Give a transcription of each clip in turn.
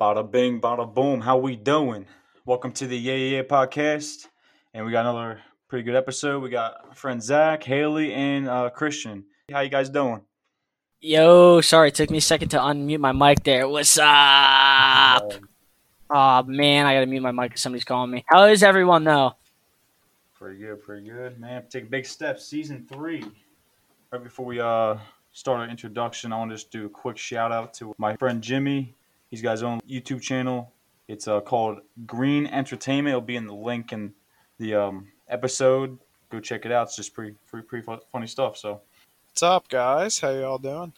Bada bing, bada boom. How we doing? Welcome to the Yeah Yeah Yeah podcast, and we got another pretty good episode. We got friend Zach, Haley, and uh, Christian. How you guys doing? Yo, sorry, it took me a second to unmute my mic there. What's up? Oh man, I gotta mute my mic because somebody's calling me. How is everyone though? pretty good, pretty good, man. Take big steps. Season three. Right before we uh start our introduction, I want to just do a quick shout out to my friend Jimmy. He's got his own YouTube channel. It's uh, called Green Entertainment. It'll be in the link in the um, episode. Go check it out. It's just pretty, pretty, pretty funny stuff. So, What's up, guys? How y'all doing?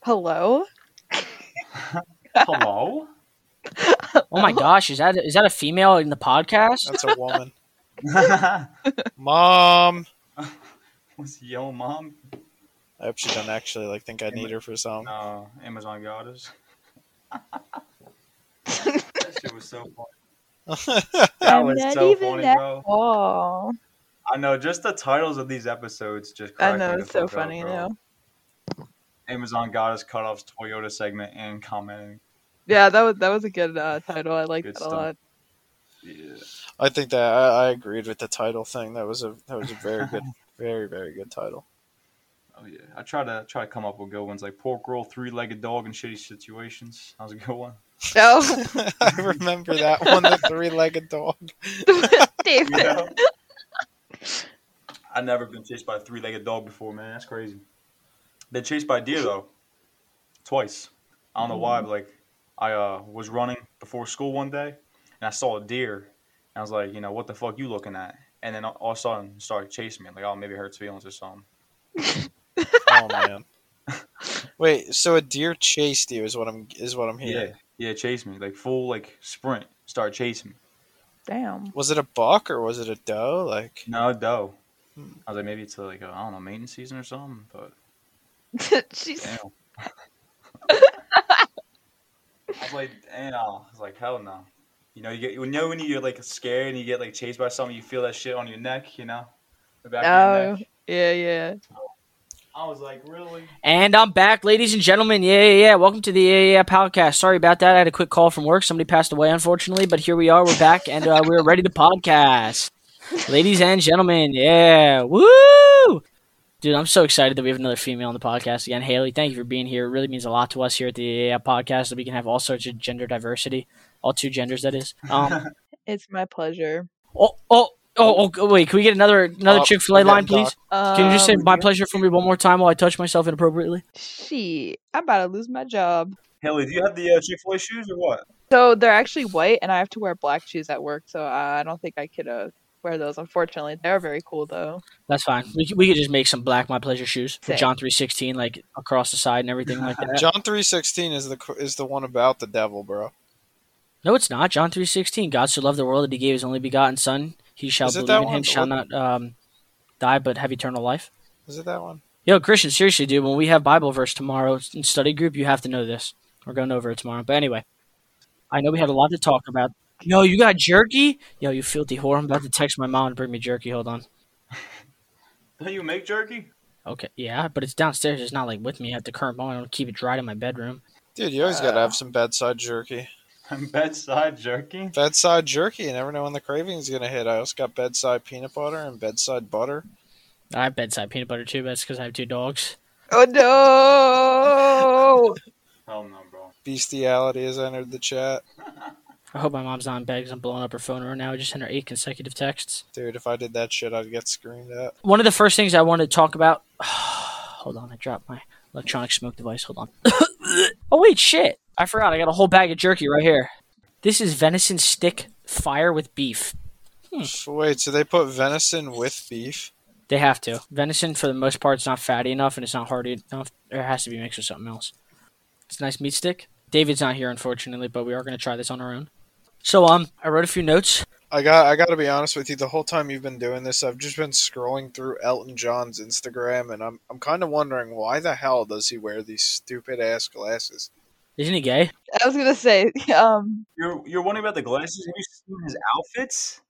Hello? hello. Oh my gosh, is that is that a female in the podcast? That's a woman. Mom. What's yo, mom? I hope she doesn't actually like think I need her for something. Uh, Amazon got us. That shit was so funny. That I'm was not so even funny, that bro. tall. I know. Just the titles of these episodes just. I know it's so fuck funny bro. now. Amazon got us cut off Toyota segment and commenting. Yeah, that was that was a good uh, title. I like Good that a lot. Yeah. I think that I, I agreed with the title thing. That was a that was a very good, very very good title. Oh yeah. I try to try to come up with good ones like pork roll, three legged dog in shitty situations. That was a good one. No, I remember that one, the three-legged dog. David. You know? I've never been chased by a three legged dog before, man. That's crazy. Been chased by a deer though. Twice. I don't know why, but like I uh, was running before school one day and I saw a deer and I was like, you know, what the fuck you looking at? And then all all of a sudden started chasing me. Like, oh maybe it hurts feelings or something. Oh man. Wait, so a deer chased you is what I'm is what I'm Yeah. hearing. Yeah, it chased me. Like full like sprint. start chasing me. Damn. Was it a buck or was it a doe? Like No doe. Hmm. I was like, maybe it's like I I don't know, maintenance season or something, but She's Damn. I was like, damn. I was like, hell no. You know, you get you know when you're like scared and you get like chased by something, you feel that shit on your neck, you know, the back of your oh neck. yeah yeah. I was like, really? And I'm back, ladies and gentlemen. Yeah, yeah, yeah. Welcome to the Yeah, Yeah, yeah podcast. Sorry about that. I had a quick call from work. Somebody passed away, unfortunately, but here we are. We're back, and uh, we're ready to podcast. ladies and gentlemen, yeah, woo! Dude, I'm so excited that we have another female on the podcast again. Haley, thank you for being here. It really means a lot to us here at the Yeah, yeah podcast that we can have all sorts of gender diversity, all two genders, that is. Um, It's my pleasure. oh, oh, oh, oh, wait, can we get another another Oh, Chick Fil A line, please? Um, Can you just say my pleasure for me one more time while I touch myself inappropriately? Shit, I'm about to lose my job. Haley, do you have the uh, Chick Fil A shoes or what? So they're actually white, and I have to wear black shoes at work. So I don't think I could uh, wear those. Unfortunately, they're very cool though. That's fine. We could, we could just make some black my pleasure shoes with Sick. John three sixteen like across the side and everything like that. John three sixteen is the is the one about the devil, bro. no, it's not. John three sixteen. God so loved the world that He gave His only begotten Son. He shall Is believe that in Him, one? shall not um, die, but have eternal life. Is it that one? Yo, Christian, seriously, dude. When we have Bible verse tomorrow in study group, you have to know this. We're going over it tomorrow. But anyway, I know we had a lot to talk about. Yo, you got jerky? Yo, you filthy whore! I'm about to text my mom to bring me jerky. Hold on. Don't you make jerky? Okay, yeah, but it's downstairs. It's not like with me at the current moment. I don't keep it dried in my bedroom. Dude, you always gotta have some bedside jerky. Bedside jerky? Bedside jerky. You never know when the craving's gonna hit. I also got bedside peanut butter and bedside butter. I have bedside peanut butter too, but that's because I have two dogs. Oh no! Hell no, bro. Bestiality has entered the chat. I hope my mom's not in bed 'cause I'm blowing up her phone right now. I just sent her eight consecutive texts. Dude, if I did that shit, I'd get screamed at. One of the first things I wanted to talk about. Hold on, I dropped my electronic smoke device. Hold on. oh wait, shit! I forgot. I got a whole bag of jerky right here. This is venison stick fire with beef. Wait, so they put venison with beef? They have to. Venison, for the most part, is not fatty enough and it's not hearty enough. It has to be mixed with something else. It's a nice meat stick. David's not here, unfortunately, but we are going to try this on our own. So, um, I wrote a few notes. I got I got to be honest with you. The whole time you've been doing this, I've just been scrolling through Elton John's Instagram, and I'm I'm kind of wondering why the hell does he wear these stupid ass glasses? Isn't he gay? I was gonna say, um, You're you're wondering about the glasses? Have you seen his outfits?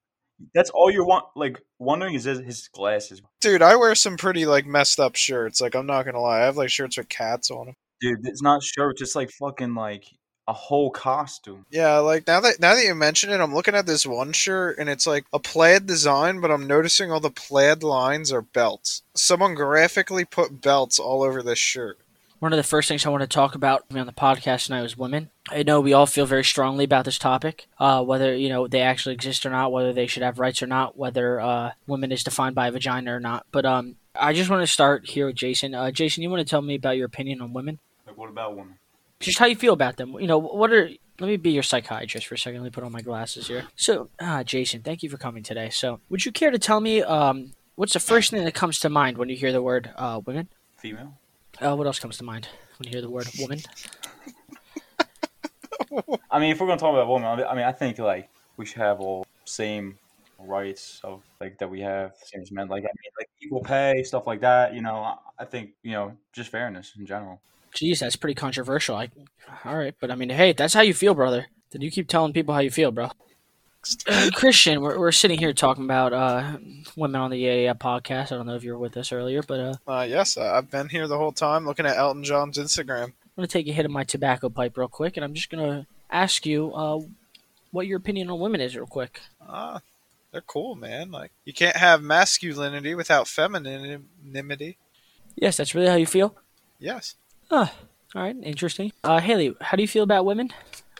That's all you're want like wondering is his, his glasses. Dude, I wear some pretty like messed up shirts. Like I'm not gonna lie, I have like shirts with cats on them. Dude, it's not shirts, it's like fucking like a whole costume. Yeah, like now that now that you mention it, I'm looking at this one shirt and it's like a plaid design, but I'm noticing all the plaid lines are belts. Someone graphically put belts all over this shirt. One of the first things I want to talk about on the podcast tonight was women. I know we all feel very strongly about this topic, uh, whether you know they actually exist or not, whether they should have rights or not, whether uh, women is defined by a vagina or not. But um, I just want to start here with Jason. Uh, Jason, you want to tell me about your opinion on women? Like, what about women? Just how you feel about them. You know, what are let me be your psychiatrist for a second. Let me put on my glasses here. So, uh, Jason, thank you for coming today. So, would you care to tell me um, what's the first thing that comes to mind when you hear the word uh, women? Female? Uh, what else comes to mind when you hear the word woman? I mean, if we're gonna talk about women, I mean- I think like we should have all same rights of like that we have same as men. Like I mean, like equal pay, stuff like that. You know, I- think you know just fairness in general. Jeez, that's pretty controversial. I, all right, but I mean, hey, that's how you feel, brother. Then you keep telling people how you feel, bro. Uh, Christian, we're, we're sitting here talking about uh, women on the Yeah Yeah podcast. I don't know if you were with us earlier, but uh, Uh, yes, uh, I've been here the whole time looking at Elton John's Instagram. I'm going to take a hit of my tobacco pipe real quick, and I'm just going to ask you uh, what your opinion on women is, real quick. Ah, they're cool, man. Like you can't have masculinity without femininity. Yes, that's really how you feel. Yes. All right, interesting. Uh, Haley, how do you feel about women?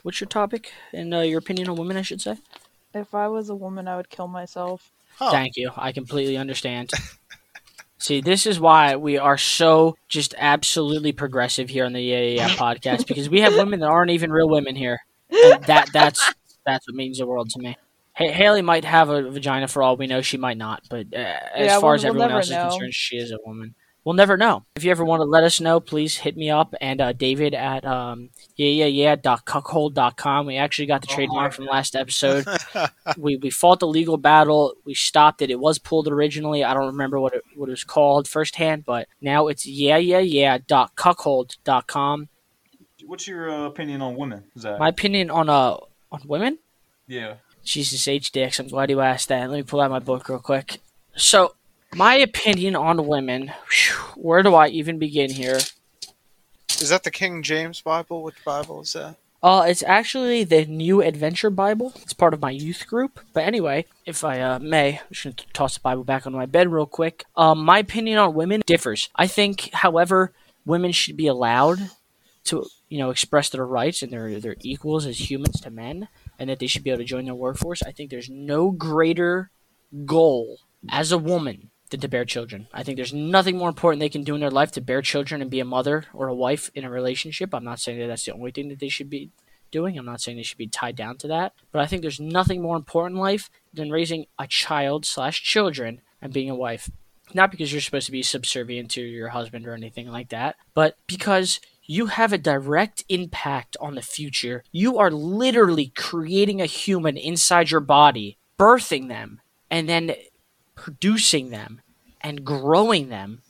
What's your topic and uh, your opinion on women? I should say. If I was a woman, I would kill myself. Huh. Thank you. I completely understand. See, this is why we are so just absolutely progressive here on the Yeah Yeah Yeah podcast because we have women that aren't even real women here. And that that's that's what means the world to me. Ha- Haley might have a vagina for all we know. She might not, but uh, as Yeah, far we'll- as we'll everyone never else is concerned, she is a woman. We'll never know. If you ever want to let us know, please hit me up and uh, David at um, yeah yeah yeah dot cuckold.com. We actually got the Oh, trademark from last episode we we fought the legal battle. We stopped it. It was pulled originally. I don't remember what it what it was called firsthand, but now it's yeah yeah yeah dot cuckold dot com. What's your uh, opinion on women? Zach? My opinion on uh on women. yeah. Jesus H dicks. I'm glad you asked that. Let me pull out my book real quick. So my opinion on women. Whew, where do I even begin here? Is that the King James Bible? Which Bible is that? Uh, it's actually the New Adventure Bible. It's part of my youth group. But anyway, if I uh, may, I'm just going to toss the Bible back on my bed real quick. Um, my opinion on women differs. I think, however, women should be allowed to, you know, express their rights and their their equals as humans to men, and that they should be able to join the workforce. I think there's no greater goal as a woman than to bear children. I think there's nothing more important they can do in their life to bear children and be a mother or a wife in a relationship. I'm not saying that that's the only thing that they should be doing. I'm not saying they should be tied down to that, but I think there's nothing more important in life than raising a child slash children and being a wife. Not because you're supposed to be subservient to your husband or anything like that, but because you have a direct impact on the future. You are literally creating a human inside your body, birthing them, and then producing them and growing them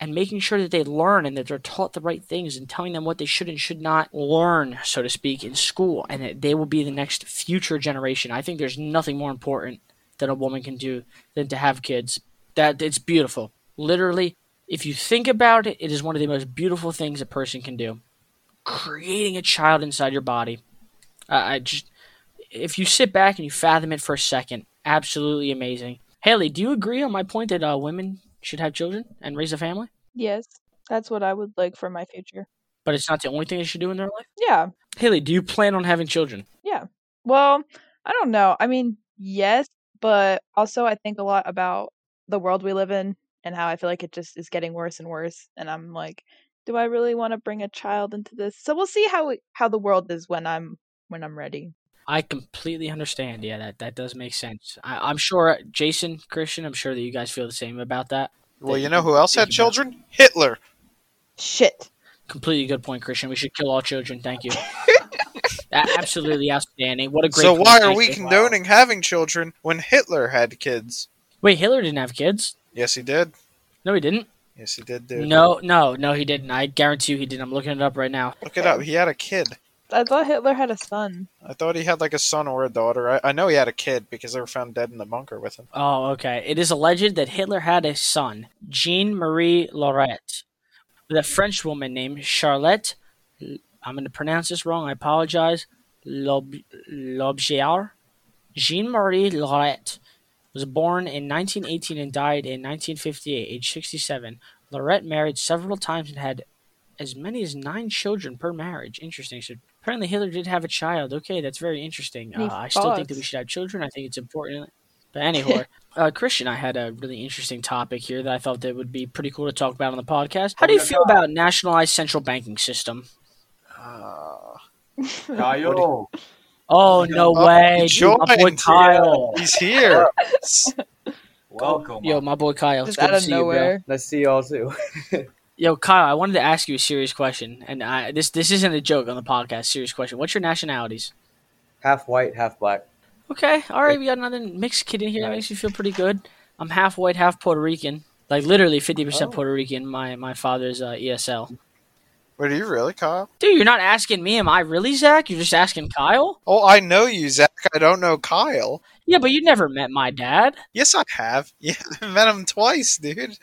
and making sure that they learn and that they're taught the right things and telling them what they should and should not learn, so to speak, in school, and that they will be the next future generation. I think there's nothing more important that a woman can do than to have kids. That it's beautiful. Literally, if you think about it, it is one of the most beautiful things a person can do. Creating a child inside your body. Uh, I just, if you sit back and you fathom it for a second, absolutely amazing. Haley, do you agree on my point that uh, women should have children and raise a family? Yes, that's what I would like for my future. But it's not the only thing they should do in their life. Yeah, Haley, do you plan on having children? yeah. Well, I don't know. I mean, yes, but also I think a lot about the world we live in and how I feel like it just is getting worse and worse. And I'm like, do I really want to bring a child into this? So we'll see how how the world is when I'm when I'm ready. I completely understand. Yeah, that, that does make sense. I, I'm sure, Jason, Christian, I'm sure that you guys feel the same about that. Well, That you know who else think had about- children? Hitler. Shit. Completely good point, Christian. We should kill all children. Thank you. A- Absolutely outstanding. What a great So point. why are we you. condoning having children when Hitler had kids? Wait, Hitler didn't have kids? Yes, he did. No, he didn't. Yes, he did, dude. No, no, no, he didn't. I guarantee you he didn't. I'm looking it up right now. Look it up. He had a kid. I thought Hitler had a son. I thought he had like a son or a daughter. I, I know he had a kid because they were found dead in the bunker with him. Oh, okay. It is alleged that Hitler had a son, Jean Marie Loret, with a French woman named Charlotte I'm going to pronounce this wrong. I apologize. Lob- Jean Marie Loret was born in 1918 and died in 1958, age 67. Lorette married several times and had as many as nine children per marriage. Interesting. So apparently Hitler did have a child. Okay, that's very interesting. Uh, I still think that we should have children. I think it's important. But anyhow, uh, Christian, I had a really interesting topic here that I thought that would be pretty cool to talk about on the podcast. How do you feel about nationalized central banking system? Uh, Kyle. Oh no Oh, way, dude, my boy. Kyle. he's here. Welcome. Yo, my boy Kyle. It's Just good out to of see you, bro. nowhere. Nice to see y'all too. Yo, Kyle, I wanted to ask you a serious question, and I, this this isn't a joke on the podcast. Serious question. What's your nationalities? half white, half black. Okay, all right, we got another mixed kid in here. That makes me feel pretty good. I'm half white, half Puerto Rican. Like literally 50% Oh. Puerto Rican. My my father's uh, ESL. Wait, are you really, Kyle? Dude, you're not asking me, am I really Zach? You're just asking Kyle? Oh, I know you, Zach. I don't know Kyle. Yeah, but you never met my dad. Yes, I have. Yeah, I met him twice, dude.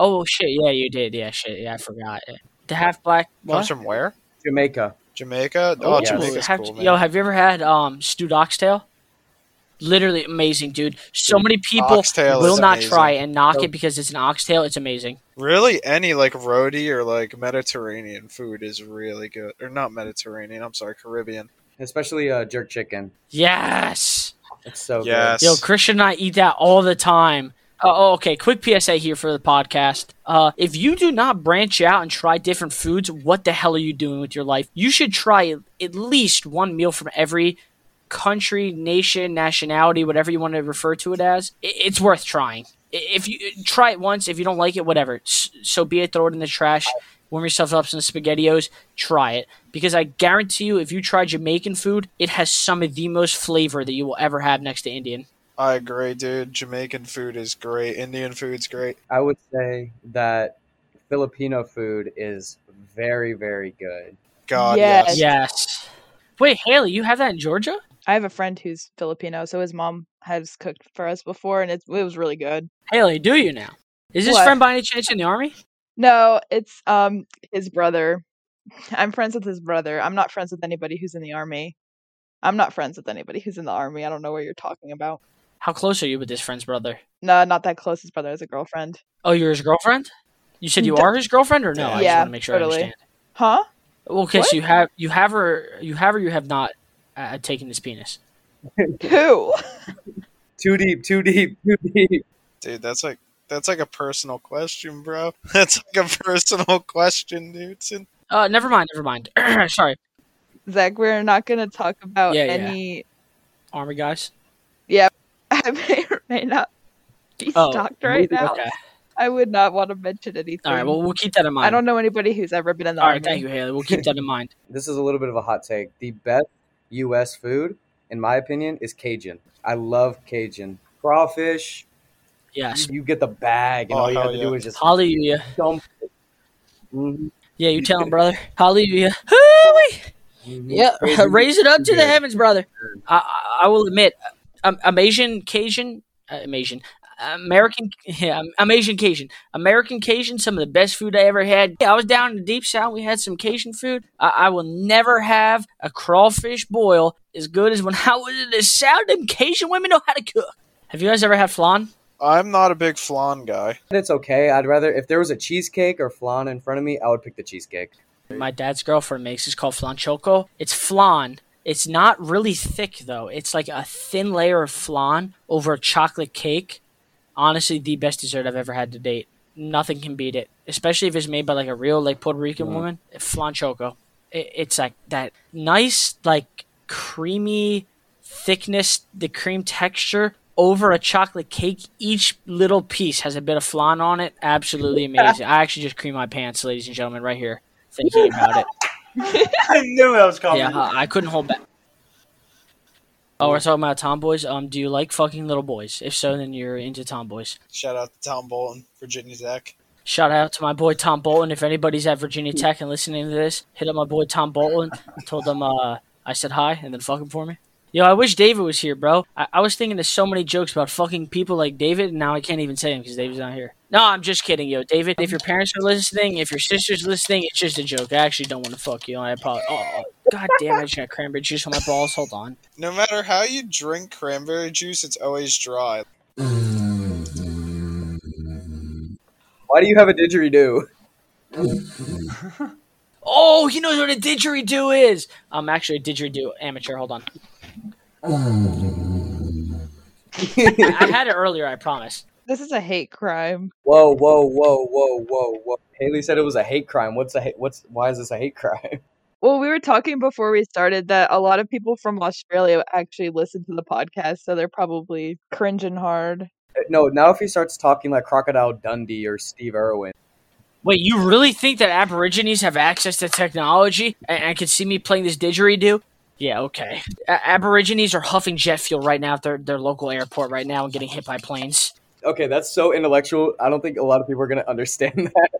Oh shit, yeah, you did. Yeah, shit, yeah, I forgot. The half black. Comes from where? Jamaica. Jamaica. Oh, Oh, yes. Jamaica's have- cool, man. yo, have you ever had um stewed oxtail? Literally amazing, dude. So many people will not amazing. try and knock So- it because it's an oxtail. It's amazing. Really, any like roti or like Mediterranean food is really good. Or not Mediterranean. I'm sorry, Caribbean. Especially uh, jerk chicken. Yes. It's so Yes. Yo, Christian and I eat that all the time. Uh, oh, okay. Quick PSA here for the podcast. Uh, if you do not branch out and try different foods, what the hell are you doing with your life? You should try at least one meal from every country, nation, nationality, whatever you want to refer to it as. It's worth trying. If you try it once, if you don't like it, whatever. So be it. Throw it in the trash. Warm yourself up some spaghettios. Try it because I guarantee you, if you try Jamaican food, it has some of the most flavor that you will ever have next to Indian. I agree, dude. Jamaican food is great. Indian food's great. I would say that Filipino food is very, very good. God, Yes. yes. Yes. Wait, Haley, you have that in Georgia? I have a friend who's Filipino, so his mom has cooked for us before, and it's, it was really good. Haley, do you now? Is this What? friend by any chance in the army? No, it's um his brother. I'm friends with his brother. I'm not friends with anybody who's in the army. I'm not friends with anybody who's in the army. I don't know what you're talking about. How close are you with this friend's brother? No, not that close. His brother has a girlfriend. Oh, you're his girlfriend? You said you D- are his girlfriend or no? I just Yeah, want to make sure totally. I understand. Huh? Okay, What? so you have you have her you have her you have not uh, taken this penis. Who? Too deep, too deep, too deep. Dude, that's like that's like a personal question, bro. That's like a personal question, dude. Uh never mind, never mind. Sorry. Zach, we're not gonna talk about Yeah, yeah. any. Army guys. I may or may not be Oh, stalked right now. Okay. I would not want to mention anything. All right, well we'll keep that in mind. I don't know anybody who's ever been in the All army. right, thank you, Haley. We'll keep that in mind. This is a little bit of a hot take. The best U.S. food, in my opinion, is Cajun. I love Cajun crawfish. Yes. You, you get the bag, and Oh, all you have to yeah. do is just Hallelujah. dump it. Mhm, Yeah, you tell him, brother. Hallelujah. Hooey! mhm. Yeah, raise it up to the heavens, brother. I, I- I will admit, I'm, I'm Asian Cajun, uh, I'm Asian, American, yeah, I'm, I'm Asian Cajun, American Cajun. Some of the best food I ever had. Yeah, I was down in the deep south. We had some Cajun food. I, I will never have a crawfish boil as good as when I was in the south. Them Cajun women know how to cook. Have you guys ever had flan? I'm not a big flan guy. It's okay. I'd rather if there was a cheesecake or flan in front of me, I would pick the cheesecake. My dad's girlfriend makes. It's called flan choco. It's flan. It's not really thick though. It's like a thin layer of flan over a chocolate cake. Honestly, the best dessert I've ever had to date. Nothing can beat it, especially if it's made by like a real like Puerto Rican Mhm. woman. Flan choco. It, it's like that nice like creamy thickness, the cream texture over a chocolate cake. Each little piece has a bit of flan on it. Absolutely amazing. I actually just cream my pants, ladies and gentlemen, right here thinking about it. I knew that was coming. Yeah, I I couldn't hold back. Oh, we're talking about tomboys. Um, do you like fucking little boys? If so, then you're into tomboys. Shout out to Tom Bolton, Virginia Tech. Shout out to my boy Tom Bolton. If anybody's at Virginia Tech and listening to this, hit up my boy Tom Bolton. Told him uh, I said hi and then fuck him for me. Yo, I wish David was here, bro. I, I was thinking of so many jokes about fucking people like David, and now I can't even say him because David's not here. No, I'm just kidding, yo, David. If your parents are listening, if your sister's listening, it's just a joke. I actually don't want to fuck you. I probably. Oh, oh, god damn! I just got cranberry juice on my balls. Hold on. No matter how you drink cranberry juice, it's always dry. Why do you have a didgeridoo? Oh, he knows what a didgeridoo is. I'm actually a didgeridoo amateur. Hold on. I had it earlier. I promise. This is a hate crime. Whoa, whoa, whoa, whoa, whoa, whoa! Haley said it was a hate crime. What's a hate? What's why is this a hate crime? Well, we were talking before we started that a lot of people from Australia actually listen to the podcast, so they're probably cringing hard. Uh, no, now if he starts talking like Crocodile Dundee or Steve Irwin, Wait, you really think that Aborigines have access to technology and, and can see me playing this didgeridoo? Yeah, okay. A- Aborigines are huffing jet fuel right now at their, their local airport right now and getting hit by planes. okay, that's so intellectual. I don't think a lot of people are gonna understand that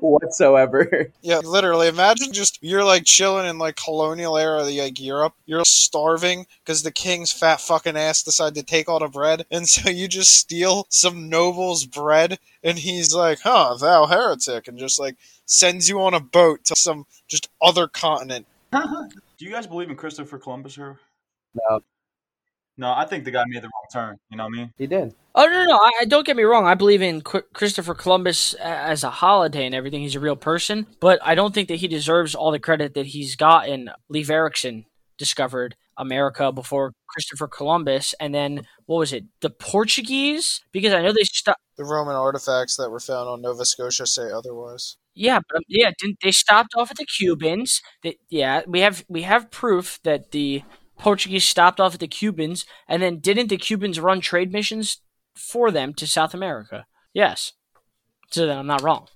whatsoever. Yeah, literally. Imagine just you're like chilling in like colonial era, like Europe. You're starving because the king's fat fucking ass decided to take all the bread, and so you just steal some noble's bread, and he's like, "Huh, thou heretic," and just like sends you on a boat to some just other continent. Uh-huh. Do you guys believe in Christopher Columbus? Or No, no, I think the guy made the wrong turn. You know what I mean? he did. Oh, no, no, no. I, I- don't get me wrong. I believe in Qu- Christopher Columbus uh, as a holiday and everything. He's a real person. But I don't think that he deserves all the credit that he's gotten. Leif Erikson discovered America before Christopher Columbus. And then, what was it? The Portuguese? Because I know they stopped. The Roman artifacts that were found on Nova Scotia say otherwise. Yeah, but um, yeah, didn't they stopped off at the Cubans? Yeah, we have we have proof that the Portuguese stopped off at the Cubans, and then didn't the Cubans run trade missions for them to South America? Yes. So then I'm not wrong.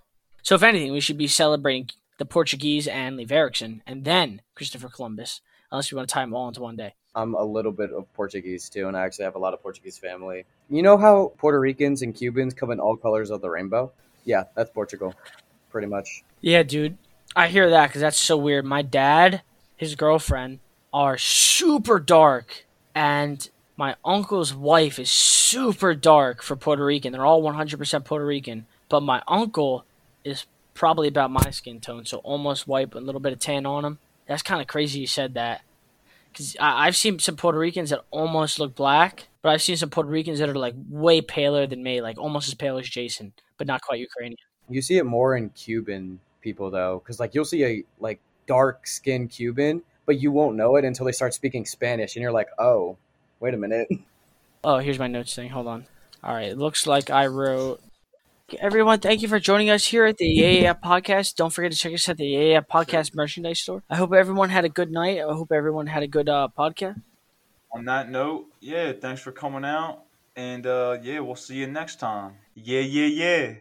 So if anything, we should be celebrating the Portuguese and Leif Erikson, and then Christopher Columbus, unless we want to tie them all into one day. I'm a little bit of Portuguese too, and I actually have a lot of Portuguese family. You know how Puerto Ricans and Cubans come in all colors of the rainbow? Yeah, that's Portugal, pretty much. Yeah, dude. I hear that because that's so weird. My dad, his girlfriend, are super dark, and my uncle's wife is super dark for Puerto Rican. They're all 100% Puerto Rican, but my uncle is probably about my skin tone, so almost white, but a little bit of tan on him. That's kind of crazy you said that. Because I've seen some Puerto Ricans that almost look black, but I've seen some Puerto Ricans that are like way paler than me, like almost as pale as Jason, but not quite Ukrainian. You see it more in Cuban people though, because like you'll see a like dark skinned Cuban, but you won't know it until they start speaking Spanish, and you're like, oh, wait a minute. Oh, here's my notes thing. Hold on. All right. It looks like I wrote. Everyone, thank you for joining us here at the Yeah Podcast. Don't forget to check us at the Yeah Podcast merchandise store. I hope everyone had a good night. I hope everyone had a good uh, podcast. On that note, yeah, thanks for coming out, and uh, yeah, we'll see you next time. Yeah, yeah, yeah.